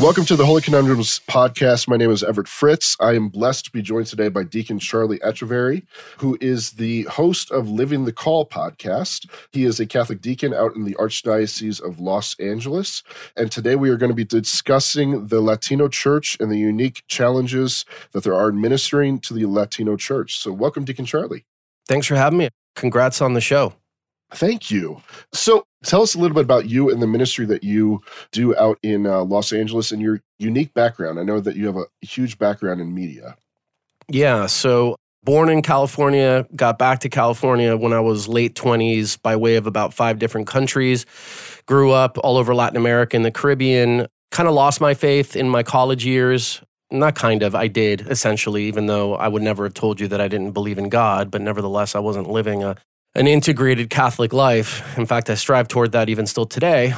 Welcome to the Holy Conundrums podcast. My name is Everett Fritz. I am blessed to be joined today by Deacon Charlie Echeverry, who is the host of Living the Call podcast. He is a Catholic deacon out in the Archdiocese of Los Angeles. And today we are going to be discussing the Latino church and the unique challenges that there are in ministering to the Latino church. So, welcome, Deacon Charlie. Thanks for having me. Congrats on the show. Thank you. So, tell us a little bit about you and the ministry that you do out in uh, Los Angeles and your unique background. I know that you have a huge background in media. Yeah. So, born in California, got back to California when I was late 20s by way of about five different countries. Grew up all over Latin America and the Caribbean. Kind of lost my faith in my college years. Not kind of, I did essentially, even though I would never have told you that I didn't believe in God, but nevertheless, I wasn't living a an integrated Catholic life. In fact, I strive toward that even still today.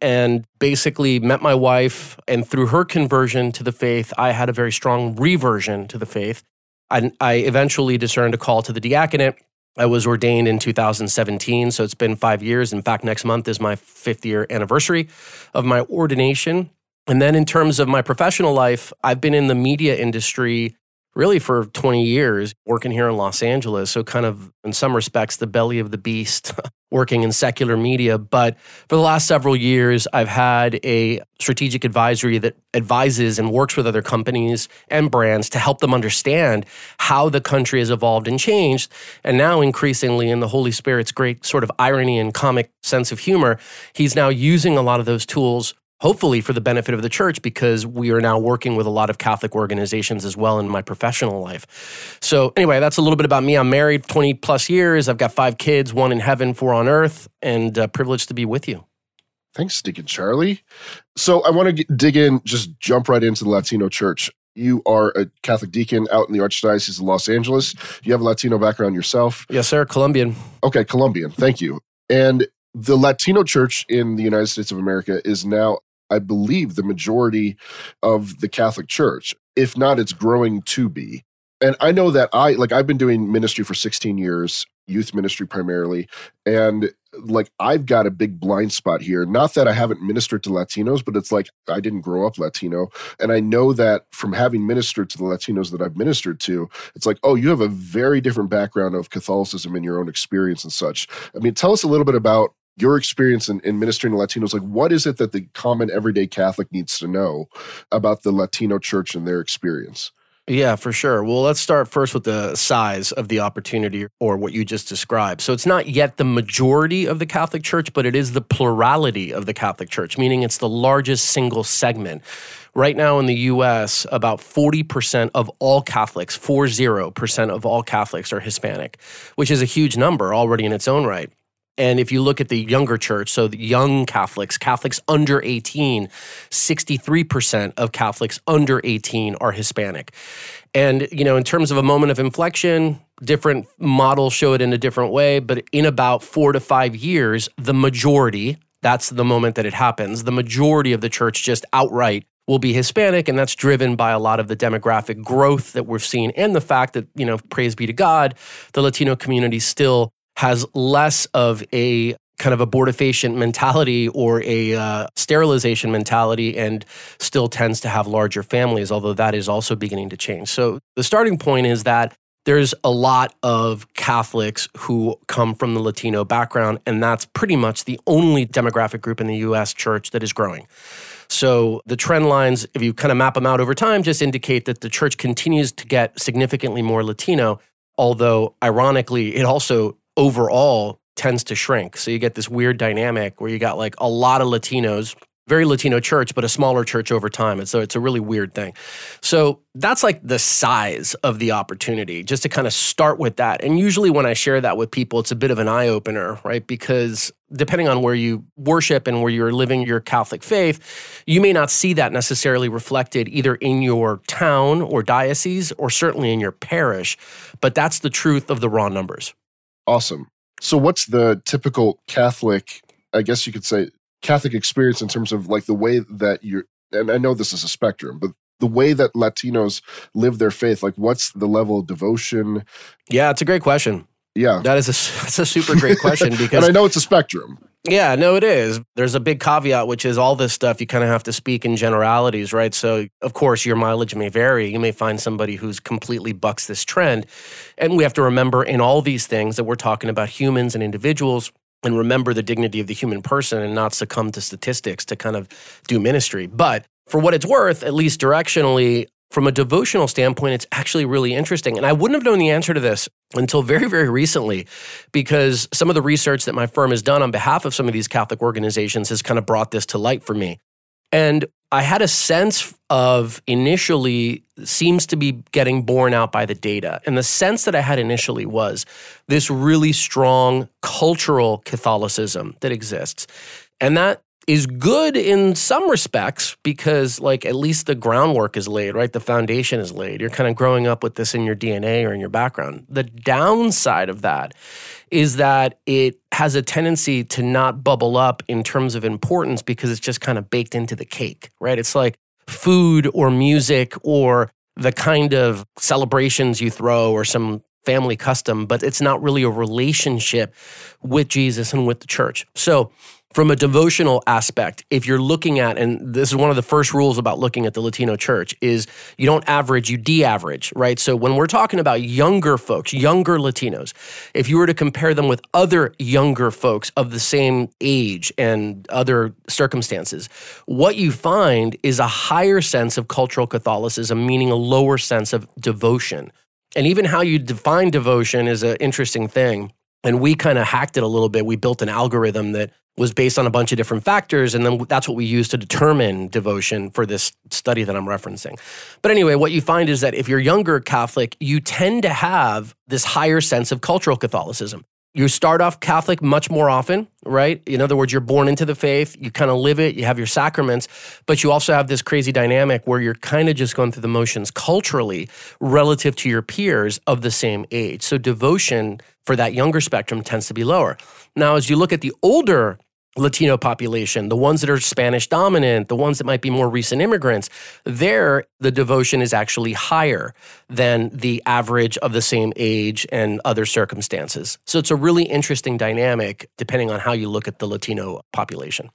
And basically met my wife, and through her conversion to the faith, I had a very strong reversion to the faith. I, I eventually discerned a call to the diaconate. I was ordained in 2017, so it's been five years. In fact, next month is my fifth year anniversary of my ordination. And then, in terms of my professional life, I've been in the media industry really for 20 years working here in Los Angeles. So, kind of in some respects, the belly of the beast working in secular media. But for the last several years, I've had a strategic advisory that advises and works with other companies and brands to help them understand how the country has evolved and changed. And now, increasingly, in the Holy Spirit's great sort of irony and comic sense of humor, he's now using a lot of those tools hopefully for the benefit of the church because we are now working with a lot of Catholic organizations as well in my professional life. So, anyway, that's a little bit about me. I'm married 20 plus years. I've got five kids, one in heaven, four on earth, and uh, privileged to be with you. Thanks, Deacon Charlie. So, I want to dig in, just jump right into the Latino church. You are a Catholic deacon out in the Archdiocese of Los Angeles. You have a Latino background yourself. Yes, sir. Colombian. Okay, Colombian. Thank you. And the Latino church in the United States of America is now I believe, the majority of the Catholic Church. If not, it's growing to be. And I know that I, like, I've been doing ministry for 16 years, youth ministry primarily. And like, I've got a big blind spot here. Not that I haven't ministered to Latinos, but it's like I didn't grow up Latino. And I know that from having ministered to the Latinos that I've ministered to, it's like, oh, you have a very different background of Catholicism in your own experience and such. I mean, tell us a little bit about your experience in, in ministering to Latinos, like what is it that the common everyday Catholic needs to know about the Latino church and their experience? Yeah, for sure. Well, let's start first with the size of the opportunity or what you just described. So it's not yet the majority of the Catholic Church, but it is the plurality of the Catholic Church, meaning it's the largest single segment. Right now in the US, about 40% of all Catholics, 40% of all Catholics are Hispanic, which is a huge number already in its own right. And if you look at the younger church, so the young Catholics, Catholics under 18, 63% of Catholics under 18 are Hispanic. And, you know, in terms of a moment of inflection, different models show it in a different way, but in about four to five years, the majority, that's the moment that it happens, the majority of the church just outright will be Hispanic, and that's driven by a lot of the demographic growth that we've seen and the fact that, you know, praise be to God, the Latino community still has less of a kind of abortifacient mentality or a uh, sterilization mentality and still tends to have larger families, although that is also beginning to change. So the starting point is that there's a lot of Catholics who come from the Latino background, and that's pretty much the only demographic group in the US church that is growing. So the trend lines, if you kind of map them out over time, just indicate that the church continues to get significantly more Latino, although ironically, it also overall tends to shrink. So you get this weird dynamic where you got like a lot of Latinos, very Latino church, but a smaller church over time. And so it's a really weird thing. So that's like the size of the opportunity, just to kind of start with that. And usually when I share that with people, it's a bit of an eye opener, right? Because depending on where you worship and where you're living your Catholic faith, you may not see that necessarily reflected either in your town or diocese or certainly in your parish. But that's the truth of the raw numbers. Awesome. So, what's the typical Catholic, I guess you could say, Catholic experience in terms of like the way that you're, and I know this is a spectrum, but the way that Latinos live their faith, like what's the level of devotion? Yeah, it's a great question. Yeah. That is a, that's a super great question because. and I know it's a spectrum. Yeah, no, it is. There's a big caveat, which is all this stuff you kind of have to speak in generalities, right? So, of course, your mileage may vary. You may find somebody who's completely bucks this trend. And we have to remember in all these things that we're talking about humans and individuals and remember the dignity of the human person and not succumb to statistics to kind of do ministry. But for what it's worth, at least directionally, from a devotional standpoint, it's actually really interesting. And I wouldn't have known the answer to this until very, very recently, because some of the research that my firm has done on behalf of some of these Catholic organizations has kind of brought this to light for me. And I had a sense of initially seems to be getting borne out by the data. And the sense that I had initially was this really strong cultural Catholicism that exists. And that is good in some respects because like at least the groundwork is laid right? The foundation is laid. You're kind of growing up with this in your dna or in your background. The downside of that is that it has a tendency to not bubble up in terms of importance because it's just kind of baked into the cake right? It's like food or music or the kind of celebrations you throw or some family custom but it's not really a relationship with jesus and with the church. So from a devotional aspect if you're looking at and this is one of the first rules about looking at the latino church is you don't average you de-average right? So when we're talking about younger folks younger latinos if you were to compare them with other younger folks of the same age and other circumstances what you find is a higher sense of cultural catholicism meaning a lower sense of devotion. And even how you define devotion is an interesting thing. And we kind of hacked it a little bit. We built an algorithm that was based on a bunch of different factors. And then that's what we use to determine devotion for this study that I'm referencing. But anyway, what you find is that if you're younger Catholic, you tend to have this higher sense of cultural Catholicism. You start off Catholic much more often, right? In other words, you're born into the faith, you kind of live it, you have your sacraments, but you also have this crazy dynamic where you're kind of just going through the motions culturally relative to your peers of the same age. So devotion for that younger spectrum tends to be lower. Now, as you look at the older Latino population, the ones that are Spanish dominant, the ones that might be more recent immigrants, there the devotion is actually higher than the average of the same age and other circumstances. So it's a really interesting dynamic depending on how you look at the Latino population.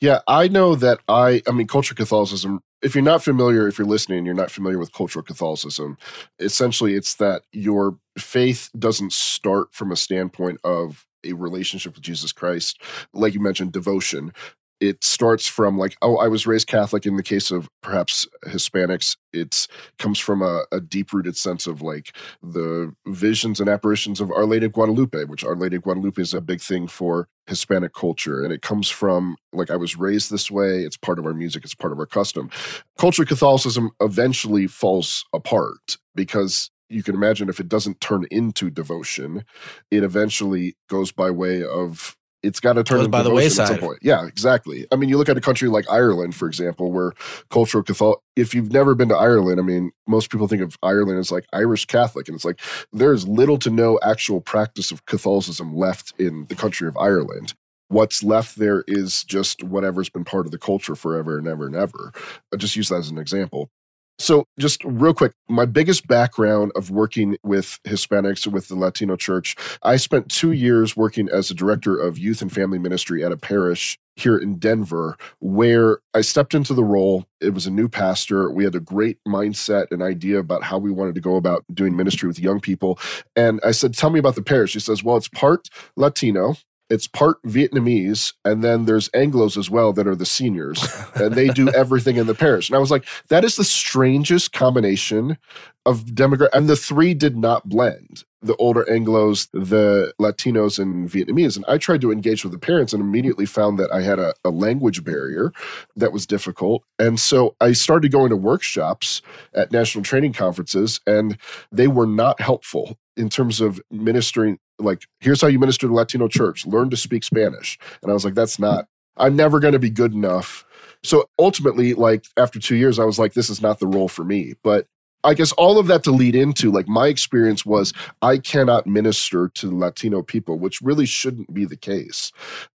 Yeah, I know that I, I mean, cultural Catholicism, if you're not familiar, if you're listening, you're not familiar with cultural Catholicism, essentially it's that your faith doesn't start from a standpoint of a relationship with Jesus Christ, like you mentioned, devotion. It starts from like, oh, I was raised Catholic. In the case of perhaps Hispanics, it comes from a, a deep rooted sense of like the visions and apparitions of Our Lady of Guadalupe, which Our Lady of Guadalupe is a big thing for Hispanic culture. And it comes from like, I was raised this way. It's part of our music, it's part of our custom. Culture Catholicism eventually falls apart because you can imagine if it doesn't turn into devotion, it eventually goes by way of it's got to turn goes by the wayside. At some point. Yeah, exactly. I mean, you look at a country like Ireland, for example, where cultural Catholic. If you've never been to Ireland, I mean, most people think of Ireland as like Irish Catholic, and it's like there's little to no actual practice of Catholicism left in the country of Ireland. What's left there is just whatever's been part of the culture forever and ever and ever. I just use that as an example. So, just real quick, my biggest background of working with Hispanics with the Latino church, I spent two years working as a director of youth and family ministry at a parish here in Denver, where I stepped into the role. It was a new pastor. We had a great mindset and idea about how we wanted to go about doing ministry with young people. And I said, Tell me about the parish. He says, Well, it's part Latino, it's part Vietnamese, and then there's Anglos as well that are the seniors, and they do everything in the parish. And I was like, that is the strangest combination of demographic, and the three did not blend. The older Anglos, the Latinos, and Vietnamese. And I tried to engage with the parents and immediately found that I had a, a language barrier that was difficult. And so I started going to workshops at national training conferences, and they were not helpful in terms of ministering like here's how you minister to latino church. Learn to speak spanish. And i was like that's not i'm never going to be good enough. So ultimately like after two years i was like this is not the role for me. But i guess all of that to lead into like my experience was i cannot minister to latino people which really shouldn't be the case.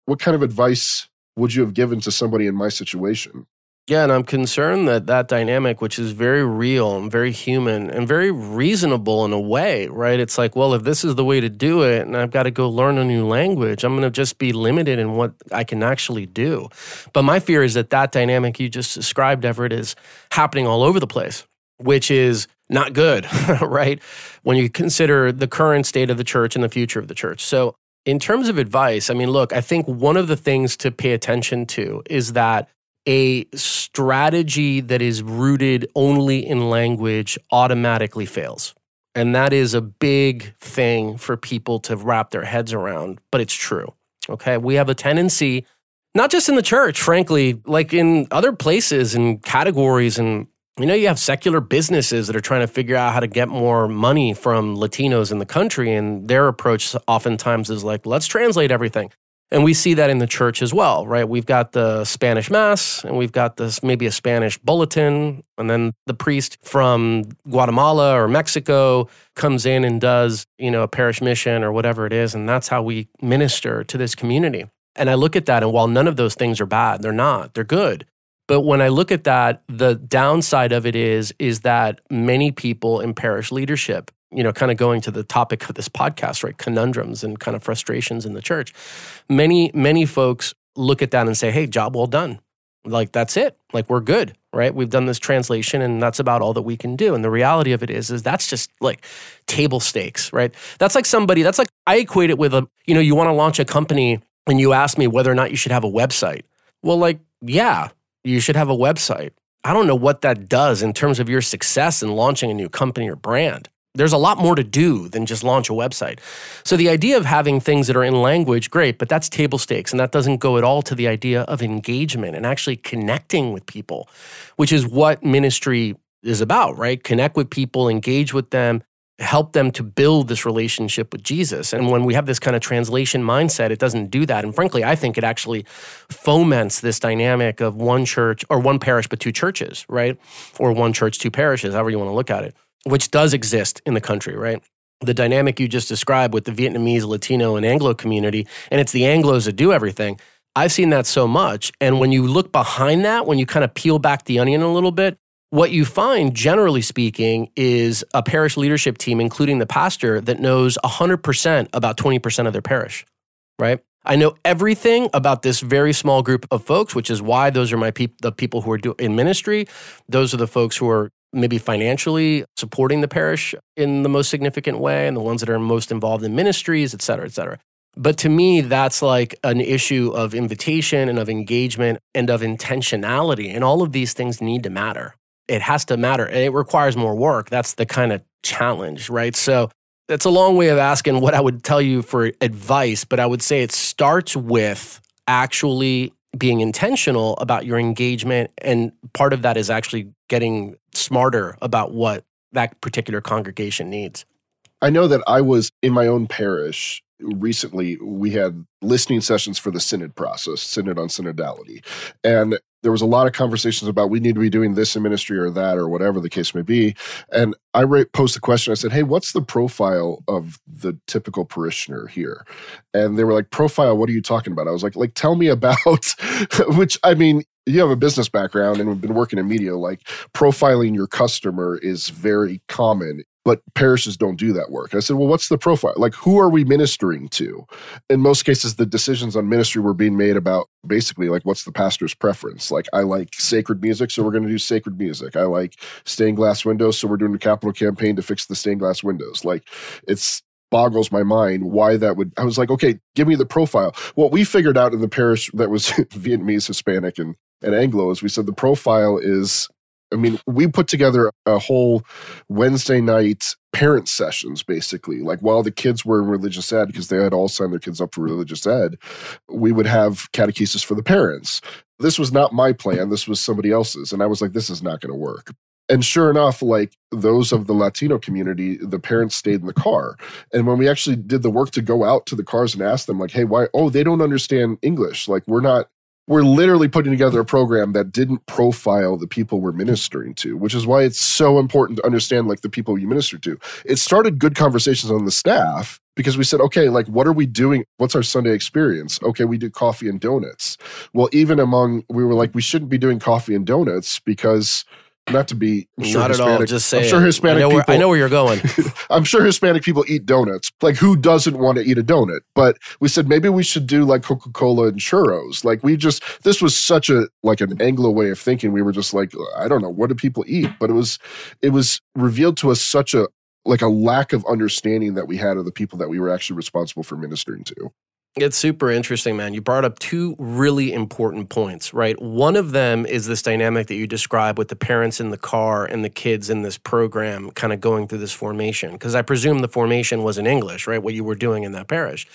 What kind of advice would you have given to somebody in my situation Yeah, and I'm concerned that that dynamic, which is very real and very human and very reasonable in a way, right? It's like, well, if this is the way to do it and I've got to go learn a new language, I'm going to just be limited in what I can actually do. But my fear is that that dynamic you just described, Everett, is happening all over the place, which is not good, right? When you consider the current state of the church and the future of the church. So, in terms of advice, I mean, look, I think one of the things to pay attention to is that a strategy that is rooted only in language automatically fails. And that is a big thing for people to wrap their heads around, but it's true. Okay. We have a tendency, not just in the church, frankly, like in other places and categories. And, you know, you have secular businesses that are trying to figure out how to get more money from Latinos in the country. And their approach oftentimes is like, let's translate everything. And we see that in the church as well, right? We've got the Spanish Mass and we've got this maybe a Spanish bulletin. And then the priest from Guatemala or Mexico comes in and does, you know, a parish mission or whatever it is. And that's how we minister to this community. And I look at that, and while none of those things are bad, they're not, they're good. But when I look at that, the downside of it is, is that many people in parish leadership you know, kind of going to the topic of this podcast, right? Conundrums and kind of frustrations in the church. Many, many folks look at that and say, hey, job well done. Like, that's it. Like, we're good, right? We've done this translation and that's about all that we can do. And the reality of it is, is that's just like table stakes, right? That's like somebody, that's like, I equate it with a, you know, you want to launch a company and you ask me whether or not you should have a website. Well, like, yeah, you should have a website. I don't know what that does in terms of your success in launching a new company or brand there's a lot more to do than just launch a website. So the idea of having things that are in language, great, but that's table stakes. And that doesn't go at all to the idea of engagement and actually connecting with people, which is what ministry is about, right? Connect with people, engage with them, help them to build this relationship with Jesus. And when we have this kind of translation mindset, it doesn't do that. And frankly, I think it actually foments this dynamic of one church or one parish, but two churches, right? Or one church, two parishes, however you want to look at it which does exist in the country, right? The dynamic you just described with the Vietnamese, Latino, and Anglo community, and it's the Anglos that do everything. I've seen that so much. And when you look behind that, when you kind of peel back the onion a little bit, what you find, generally speaking, is a parish leadership team, including the pastor, that knows 100% about 20% of their parish, right? I know everything about this very small group of folks, which is why those are my peop- the people who are do- in ministry. Those are the folks who are maybe financially supporting the parish in the most significant way and the ones that are most involved in ministries, et cetera, et cetera. But to me, that's like an issue of invitation and of engagement and of intentionality. And all of these things need to matter. It has to matter and it requires more work. That's the kind of challenge, right? So that's a long way of asking what I would tell you for advice, but I would say it starts with actually being intentional about your engagement. And part of that is actually getting smarter about what that particular congregation needs. I know that I was in my own parish recently. We had listening sessions for the synod process, synod on synodality. And there was a lot of conversations about we need to be doing this in ministry or that or whatever the case may be. And I posed the question. I said, "Hey, what's the profile of the typical parishioner here?" And they were like, "Profile? What are you talking about?" I was like, "Like, tell me about." which I mean, you have a business background and we've been working in media. Like, profiling your customer is very common but parishes don't do that work. I said, well, what's the profile? Like, who are we ministering to? In most cases, the decisions on ministry were being made about basically like, what's the pastor's preference? Like, I like sacred music, so we're going to do sacred music. I like stained glass windows, so we're doing a capital campaign to fix the stained glass windows. Like, it's boggles my mind why that would. I was like, okay, give me the profile. What we figured out in the parish that was Vietnamese, Hispanic, and and Anglo is we said the profile is I mean, we put together a whole Wednesday night parent sessions basically. Like while the kids were in religious ed, because they had all signed their kids up for religious ed, we would have catechesis for the parents. This was not my plan, this was somebody else's. And I was like, this is not going to work. And sure enough, like those of the Latino community, the parents stayed in the car. And when we actually did the work to go out to the cars and ask them, like, hey, why? Oh, they don't understand English. Like, we're not we're literally putting together a program that didn't profile the people we're ministering to, which is why it's so important to understand like the people you minister to. It started good conversations on the staff because we said, okay, like what are we doing? What's our Sunday experience? Okay, we do coffee and donuts. Well, even among we were like, we shouldn't be doing coffee and donuts because not to be I'm sure not Hispanic, at all. Just say I'm sure Hispanic I know, where, people, I know where you're going. I'm sure Hispanic people eat donuts. Like who doesn't want to eat a donut? But we said maybe we should do like Coca Cola and churros. Like we just this was such a like an Anglo way of thinking. We were just like I don't know what do people eat, but it was it was revealed to us such a like a lack of understanding that we had of the people that we were actually responsible for ministering to. It's super interesting, man. You brought up two really important points, right? One of them is this dynamic that you describe with the parents in the car and the kids in this program kind of going through this formation. Because I presume the formation was in English, right? What you were doing in that parish.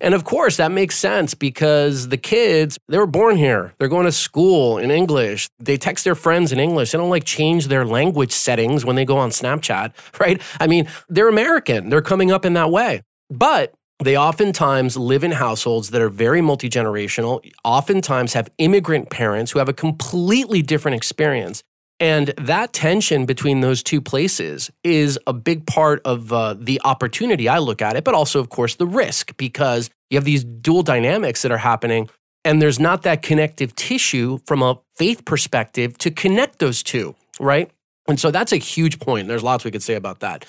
And of course, that makes sense because the kids, they were born here. They're going to school in English. They text their friends in English. They don't like change their language settings when they go on Snapchat, right? I mean, they're American. They're coming up in that way. But they oftentimes live in households that are very multi generational, oftentimes have immigrant parents who have a completely different experience. And that tension between those two places is a big part of uh, the opportunity I look at it, but also, of course, the risk because you have these dual dynamics that are happening, and there's not that connective tissue from a faith perspective to connect those two, right? And so that's a huge point. There's lots we could say about that.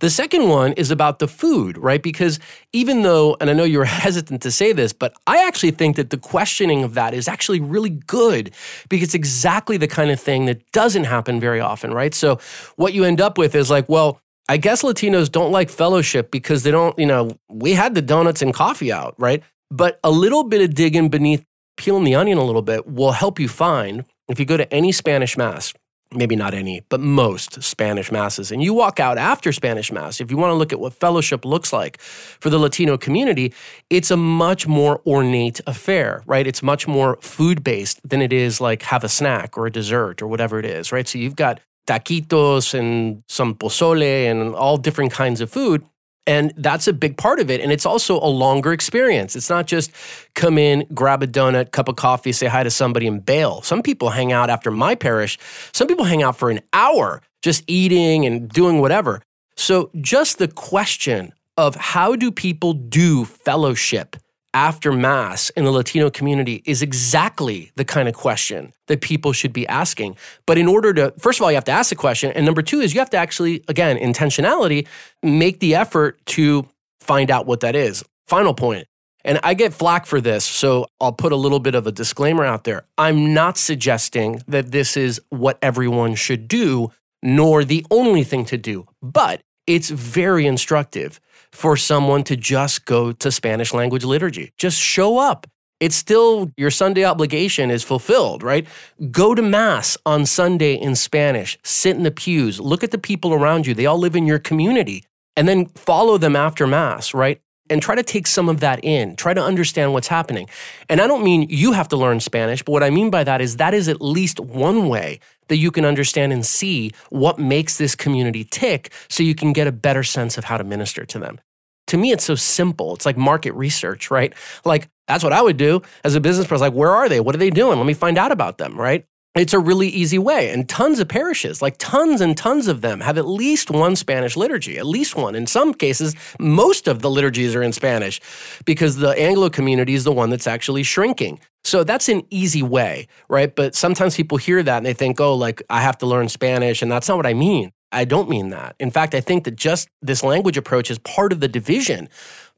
The second one is about the food, right? Because even though, and I know you're hesitant to say this, but I actually think that the questioning of that is actually really good because it's exactly the kind of thing that doesn't happen very often, right? So what you end up with is like, well, I guess Latinos don't like fellowship because they don't, you know, we had the donuts and coffee out, right? But a little bit of digging beneath, peeling the onion a little bit will help you find if you go to any Spanish Mass, maybe not any, but most Spanish masses. And you walk out after Spanish Mass, if you want to look at what fellowship looks like for the Latino community, it's a much more ornate affair, right? It's much more food based than it is like have a snack or a dessert or whatever it is, right? So you've got taquitos and some pozole and all different kinds of food. And that's a big part of it. And it's also a longer experience. It's not just come in, grab a donut, cup of coffee, say hi to somebody, and bail. Some people hang out after my parish. Some people hang out for an hour just eating and doing whatever. So, just the question of how do people do fellowship after Mass in the Latino community is exactly the kind of question that people should be asking. But in order to, first of all, you have to ask the question. And number two is you have to actually, again, intentionality, make the effort to find out what that is. Final point. And I get flack for this, so I'll put a little bit of a disclaimer out there. I'm not suggesting that this is what everyone should do, nor the only thing to do, but it's very instructive for someone to just go to Spanish language liturgy. Just show up. It's still your Sunday obligation is fulfilled, right? Go to Mass on Sunday in Spanish, sit in the pews, look at the people around you. They all live in your community, and then follow them after Mass, right? And try to take some of that in, try to understand what's happening. And I don't mean you have to learn Spanish, but what I mean by that is that is at least one way that you can understand and see what makes this community tick so you can get a better sense of how to minister to them. To me, it's so simple. It's like market research, right? Like, that's what I would do as a business person. Like, where are they? What are they doing? Let me find out about them, right? It's a really easy way. And tons of parishes, like tons and tons of them, have at least one Spanish liturgy, at least one. In some cases, most of the liturgies are in Spanish because the Anglo community is the one that's actually shrinking. So that's an easy way, right? But sometimes people hear that and they think, oh, like I have to learn Spanish. And that's not what I mean. I don't mean that. In fact, I think that just this language approach is part of the division.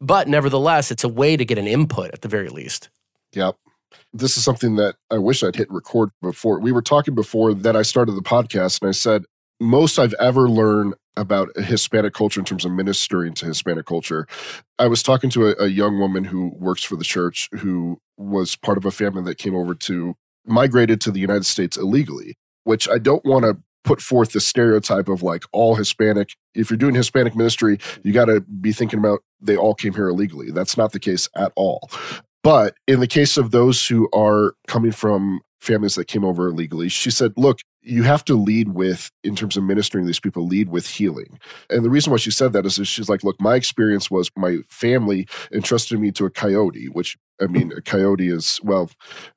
But nevertheless, it's a way to get an input at the very least. Yep. This is something that I wish I'd hit record before. We were talking before that I started the podcast, and I said, most I've ever learned about Hispanic culture in terms of ministering to Hispanic culture. I was talking to a, a, young woman who works for the church who was part of a family that came over to migrated to the United States illegally, which I don't want to put forth the stereotype of like all Hispanic. If you're doing Hispanic ministry, you got to be thinking about they all came here illegally. That's not the case at all. But in the case of those who are coming from families that came over illegally, she said, look, you have to lead with, in terms of ministering to these people, lead with healing. And the reason why she said that is, is she's like, look, my experience was my family entrusted me to a coyote, which I mean, a coyote is, well,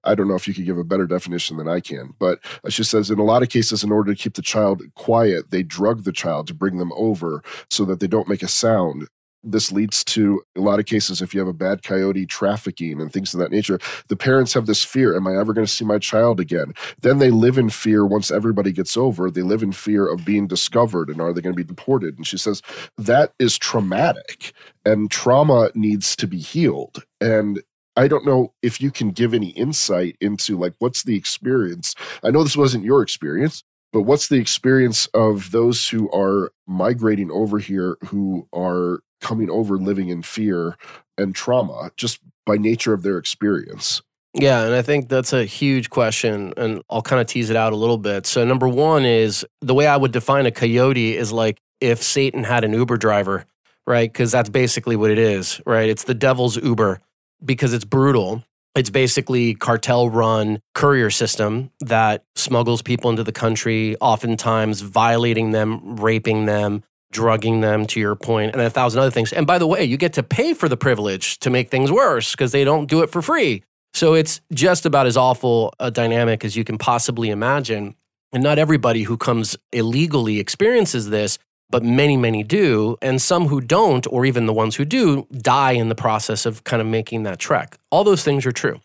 I don't know if you could give a better definition than I can, but uh, she says in a lot of cases, in order to keep the child quiet, they drug the child to bring them over so that they don't make a sound this leads to a lot of cases if you have a bad coyote trafficking and things of that nature the parents have this fear am i ever going to see my child again? Then they live in fear once everybody gets over they live in fear of being discovered and are they going to be deported? And she says that is traumatic and trauma needs to be healed. And I don't know if you can give any insight into like what's the experience. I know this wasn't your experience, but what's the experience of those who are migrating over here who are coming over living in fear and trauma just by nature of their experience? Yeah, and I think that's a huge question, and I'll kind of tease it out a little bit. So, number one is the way I would define a coyote is like if Satan had an Uber driver, right? Because that's basically what it is, right? It's the devil's Uber because it's brutal. It's basically cartel run courier system that smuggles people into the country, oftentimes violating them, raping them, drugging them to your point and a thousand other things. And by the way, you get to pay for the privilege to make things worse because they don't do it for free. So it's just about as awful a dynamic as you can possibly imagine. And not everybody who comes illegally experiences this, but many, many do. And some who don't, or even the ones who do, die in the process of kind of making that trek. All those things are true.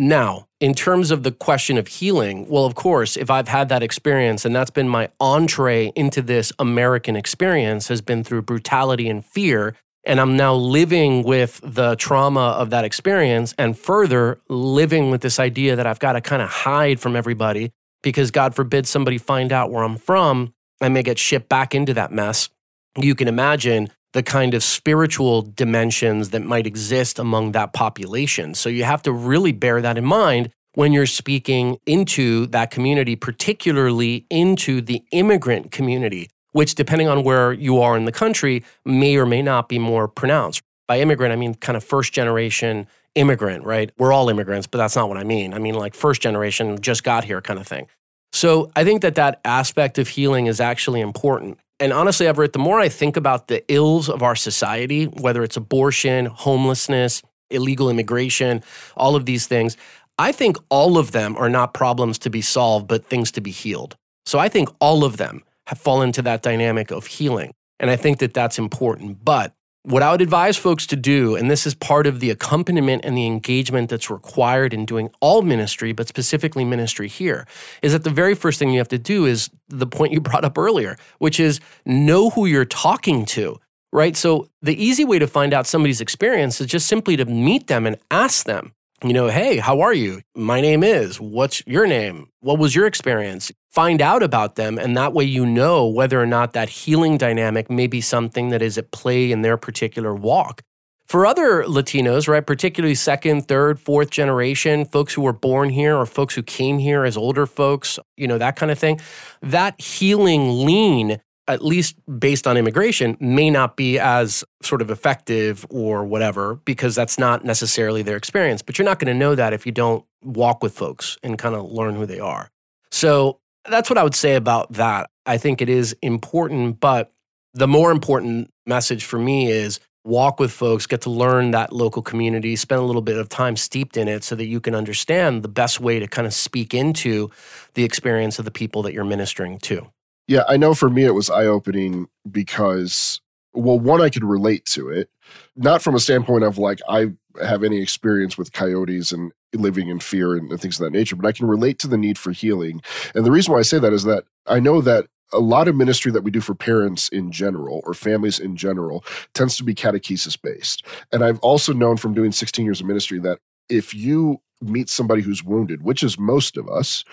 Now, in terms of the question of healing, well, of course, if I've had that experience and that's been my entree into this American experience, has been through brutality and fear, and I'm now living with the trauma of that experience and further living with this idea that I've got to kind of hide from everybody because God forbid somebody find out where I'm from, I may get shipped back into that mess. You can imagine the kind of spiritual dimensions that might exist among that population. So you have to really bear that in mind when you're speaking into that community, particularly into the immigrant community, which, depending on where you are in the country, may or may not be more pronounced. By immigrant, I mean kind of first generation immigrant, right? We're all immigrants, but that's not what I mean. I mean like first generation, just got here kind of thing. So I think that that aspect of healing is actually important. And honestly, Everett, the more I think about the ills of our society, whether it's abortion, homelessness, illegal immigration, all of these things, I think all of them are not problems to be solved, but things to be healed. So I think all of them have fallen into that dynamic of healing. And I think that that's important. But what I would advise folks to do, and this is part of the accompaniment and the engagement that's required in doing all ministry, but specifically ministry here, is that the very first thing you have to do is the point you brought up earlier, which is know who you're talking to, right? So the easy way to find out somebody's experience is just simply to meet them and ask them, you know, hey, how are you? My name is, what's your name? What was your experience? Find out about them. And that way you know whether or not that healing dynamic may be something that is at play in their particular walk. For other Latinos, right, particularly second, third, fourth generation, folks who were born here or folks who came here as older folks, you know, that kind of thing, that healing lean at least based on immigration, may not be as sort of effective or whatever, because that's not necessarily their experience. But you're not going to know that if you don't walk with folks and kind of learn who they are. So that's what I would say about that. I think it is important, but the more important message for me is walk with folks, get to learn that local community, spend a little bit of time steeped in it so that you can understand the best way to kind of speak into the experience of the people that you're ministering to. Yeah, I know for me it was eye opening because, well, one, I could relate to it, not from a standpoint of like I have any experience with coyotes and living in fear and, and things of that nature, but I can relate to the need for healing. And the reason why I say that is that I know that a lot of ministry that we do for parents in general or families in general tends to be catechesis based. And I've also known from doing 16 years of ministry that if you meet somebody who's wounded, which is most of us,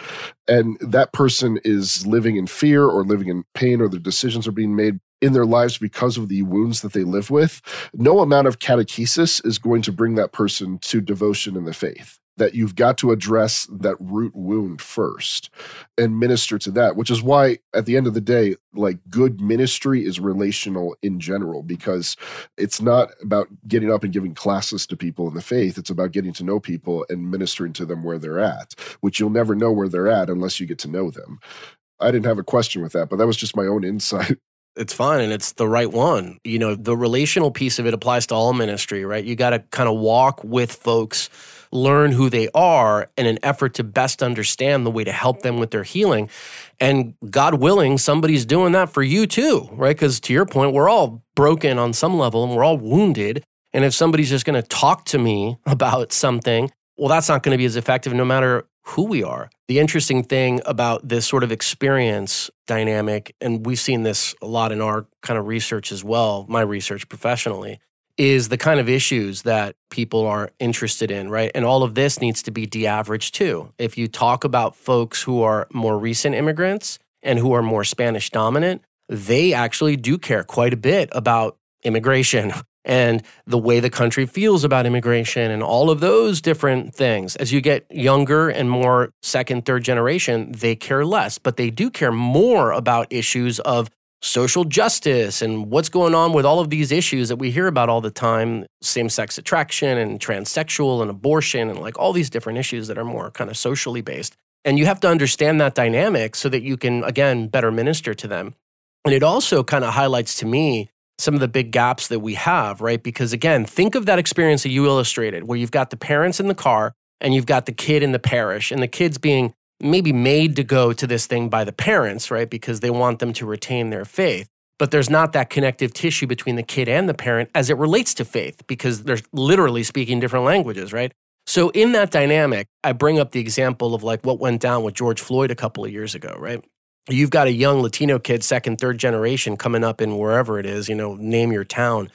and that person is living in fear or living in pain or the decisions are being made in their lives because of the wounds that they live with, no amount of catechesis is going to bring that person to devotion in the faith that you've got to address that root wound first and minister to that which is why at the end of the day like good ministry is relational in general because it's not about getting up and giving classes to people in the faith it's about getting to know people and ministering to them where they're at which you'll never know where they're at unless you get to know them i didn't have a question with that but that was just my own insight it's fine and it's the right one. You know, the relational piece of it applies to all ministry, right? You got to kind of walk with folks, learn who they are in an effort to best understand the way to help them with their healing. And God willing, somebody's doing that for you too, right? Because to your point, we're all broken on some level and we're all wounded. And if somebody's just going to talk to me about something, well, that's not going to be as effective no matter who we are. The interesting thing about this sort of experience dynamic, and we've seen this a lot in our kind of research as well, my research professionally, is the kind of issues that people are interested in, right? And all of this needs to be de averaged too. If you talk about folks who are more recent immigrants and who are more Spanish dominant, they actually do care quite a bit about immigration, and the way the country feels about immigration and all of those different things. As you get younger and more second, third generation, they care less, but they do care more about issues of social justice and what's going on with all of these issues that we hear about all the time same sex attraction and transsexual and abortion and like all these different issues that are more kind of socially based. And you have to understand that dynamic so that you can, again, better minister to them. And it also kind of highlights to me some of the big gaps that we have, right? Because again, think of that experience that you illustrated where you've got the parents in the car and you've got the kid in the parish, and the kid's being maybe made to go to this thing by the parents, right? Because they want them to retain their faith. But there's not that connective tissue between the kid and the parent as it relates to faith because they're literally speaking different languages, right? So, in that dynamic, I bring up the example of like what went down with George Floyd a couple of years ago, right? you've got a young Latino kid, second, third generation, coming up in wherever it is, you know, name your town.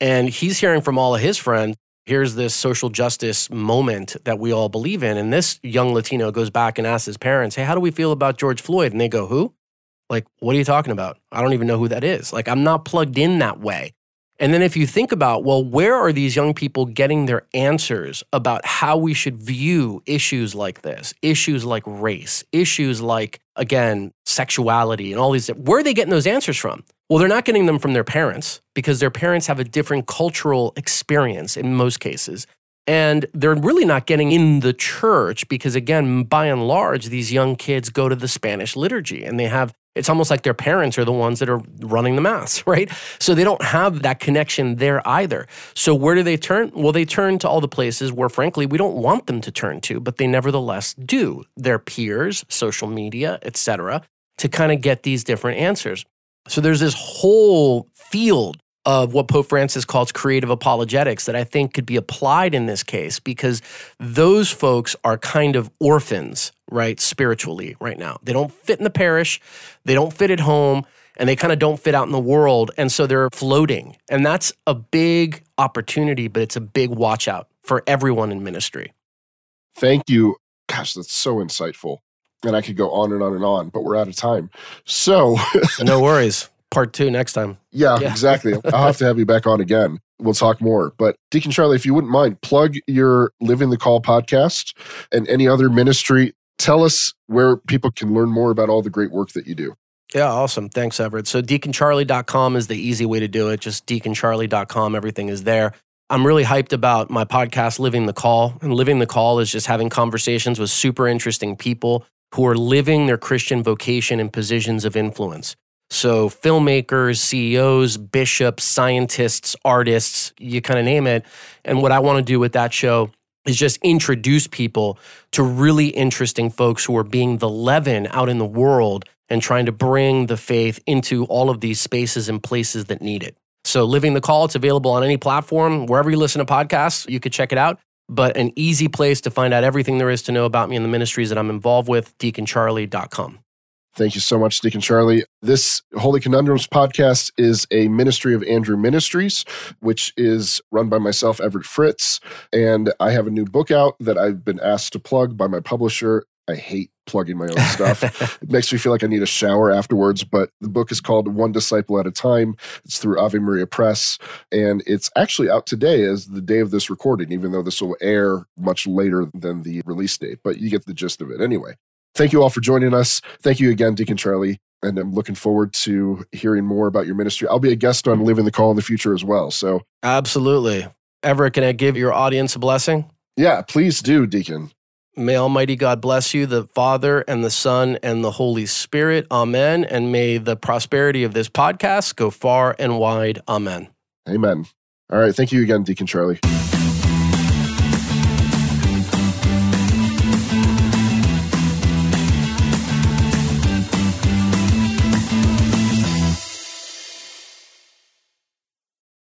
And he's hearing from all of his friends, here's this social justice moment that we all believe in. And this young Latino goes back and asks his parents, hey, how do we feel about George Floyd? And they go, who? Like, what are you talking about? I don't even know who that is. Like, I'm not plugged in that way. And then if you think about, well, where are these young people getting their answers about how we should view issues like this, issues like race, issues like, again, sexuality and all these, where are they getting those answers from? Well, they're not getting them from their parents because their parents have a different cultural experience in most cases. And they're really not getting in the church because, again, by and large, these young kids go to the Spanish liturgy and they have it's almost like their parents are the ones that are running the mass, right? So they don't have that connection there either. So where do they turn? Well, they turn to all the places where, frankly, we don't want them to turn to, but they nevertheless do. Their peers, social media, etc., to kind of get these different answers. So there's this whole field of what Pope Francis calls creative apologetics that I think could be applied in this case because those folks are kind of orphans, right, spiritually right now. They don't fit in the parish, they don't fit at home, and they kind of don't fit out in the world. And so they're floating. And that's a big opportunity, but it's a big watch out for everyone in ministry. Thank you. Gosh, that's so insightful. And I could go on and on and on, but we're out of time. So, no worries part two next time. Yeah, yeah. exactly. I'll have to have you back on again. We'll talk more. But Deacon Charlie, if you wouldn't mind, plug your Living the Call podcast and any other ministry. Tell us where people can learn more about all the great work that you do. Yeah, awesome. Thanks, Everett. So deaconcharlie.com is the easy way to do it. Just deaconcharlie.com. Everything is there. I'm really hyped about my podcast, Living the Call. And Living the Call is just having conversations with super interesting people who are living their Christian vocation in positions of influence. So, filmmakers, CEOs, bishops, scientists, artists, you kind of name it. And what I want to do with that show is just introduce people to really interesting folks who are being the leaven out in the world and trying to bring the faith into all of these spaces and places that need it. So, Living the Call, it's available on any platform. Wherever you listen to podcasts, you could check it out. But an easy place to find out everything there is to know about me and the ministries that I'm involved with, deaconcharlie.com. Thank you so much, Deacon Charlie. This Holy Conundrums podcast is a ministry of Andrew Ministries, which is run by myself, Everett Fritz. And I have a new book out that I've been asked to plug by my publisher. I hate plugging my own stuff. it makes me feel like I need a shower afterwards. But the book is called One Disciple at a Time. It's through Ave Maria Press. And it's actually out today as the day of this recording, even though this will air much later than the release date. But you get the gist of it anyway. Thank you all for joining us. Thank you again, Deacon Charlie. And I'm looking forward to hearing more about your ministry. I'll be a guest on Living the Call in the future as well. So, absolutely. Everett, can I give your audience a blessing? Yeah, please do, Deacon. May Almighty God bless you, the Father and the Son and the Holy Spirit. Amen. And may the prosperity of this podcast go far and wide. Amen. Amen. All right. Thank you again, Deacon Charlie.